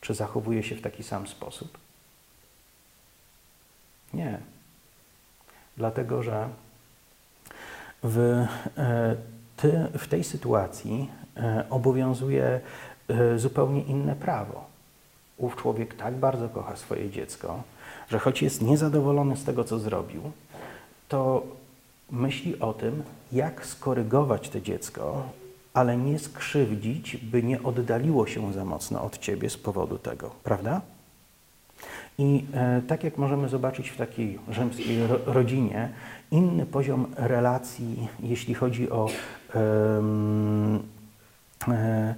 Czy zachowuje się w taki sam sposób? Nie. Dlatego, że w e, ty, w tej sytuacji e, obowiązuje e, zupełnie inne prawo. Ów człowiek tak bardzo kocha swoje dziecko, że choć jest niezadowolony z tego, co zrobił, to myśli o tym, jak skorygować to dziecko, ale nie skrzywdzić, by nie oddaliło się za mocno od ciebie z powodu tego, prawda? I e, tak jak możemy zobaczyć w takiej rzymskiej ro, rodzinie, inny poziom relacji, jeśli chodzi o e, e,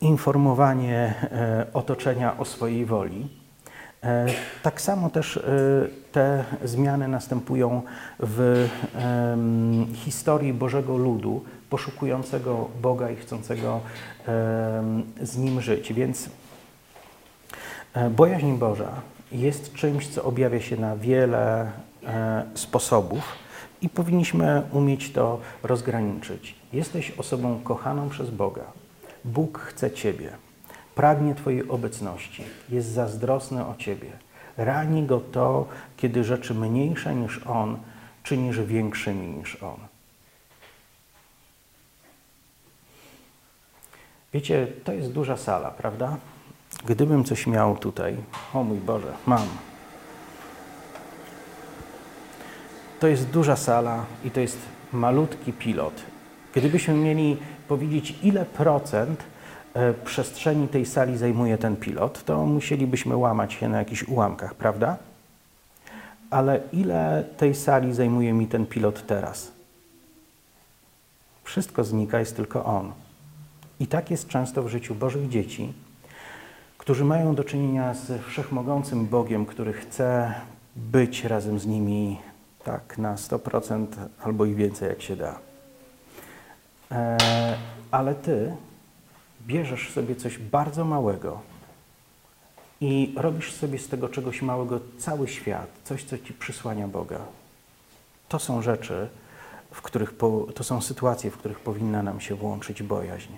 informowanie e, otoczenia o swojej woli. E, Tak samo też e, te zmiany następują w historii Bożego Ludu, poszukującego Boga i chcącego z Nim żyć. Więc e, bojaźń Boża jest czymś, co objawia się na wiele sposobów i powinniśmy umieć to rozgraniczyć. Jesteś osobą kochaną przez Boga. Bóg chce Ciebie. Pragnie Twojej obecności, jest zazdrosny o Ciebie. Rani Go to, kiedy rzeczy mniejsze niż On czynisz większymi niż On. Wiecie, to jest duża sala, prawda? Gdybym coś miał tutaj, o mój Boże, mam. To jest duża sala i to jest malutki pilot. Gdybyśmy mieli powiedzieć, ile procent przestrzeni tej sali zajmuje ten pilot, to musielibyśmy łamać się na jakichś ułamkach, prawda? Ale ile tej sali zajmuje mi ten pilot teraz? Wszystko znika, jest tylko on. I tak jest często w życiu Bożych dzieci, którzy mają do czynienia z wszechmogącym Bogiem, który chce być razem z nimi tak na 100% albo i więcej, jak się da. E, ale ty bierzesz sobie coś bardzo małego i robisz sobie z tego czegoś małego cały świat, coś, co ci przysłania Boga. To są rzeczy, w których po, to są sytuacje, w których powinna nam się włączyć bojaźń.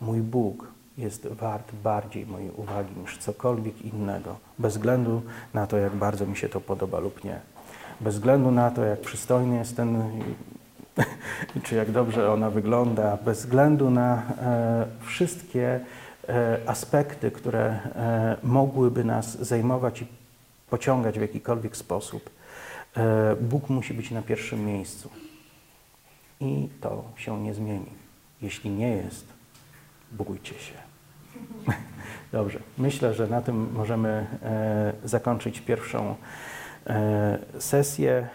Mój Bóg jest wart bardziej mojej uwagi niż cokolwiek innego, bez względu na to, jak bardzo mi się to podoba lub nie. Bez względu na to, jak przystojny jest ten, czy jak dobrze ona wygląda, bez względu na e, wszystkie e, aspekty, które e, mogłyby nas zajmować i pociągać w jakikolwiek sposób, Bóg musi być na pierwszym miejscu. I to się nie zmieni. Jeśli nie jest, bójcie się. Dobrze, myślę, że na tym możemy zakończyć pierwszą sesję.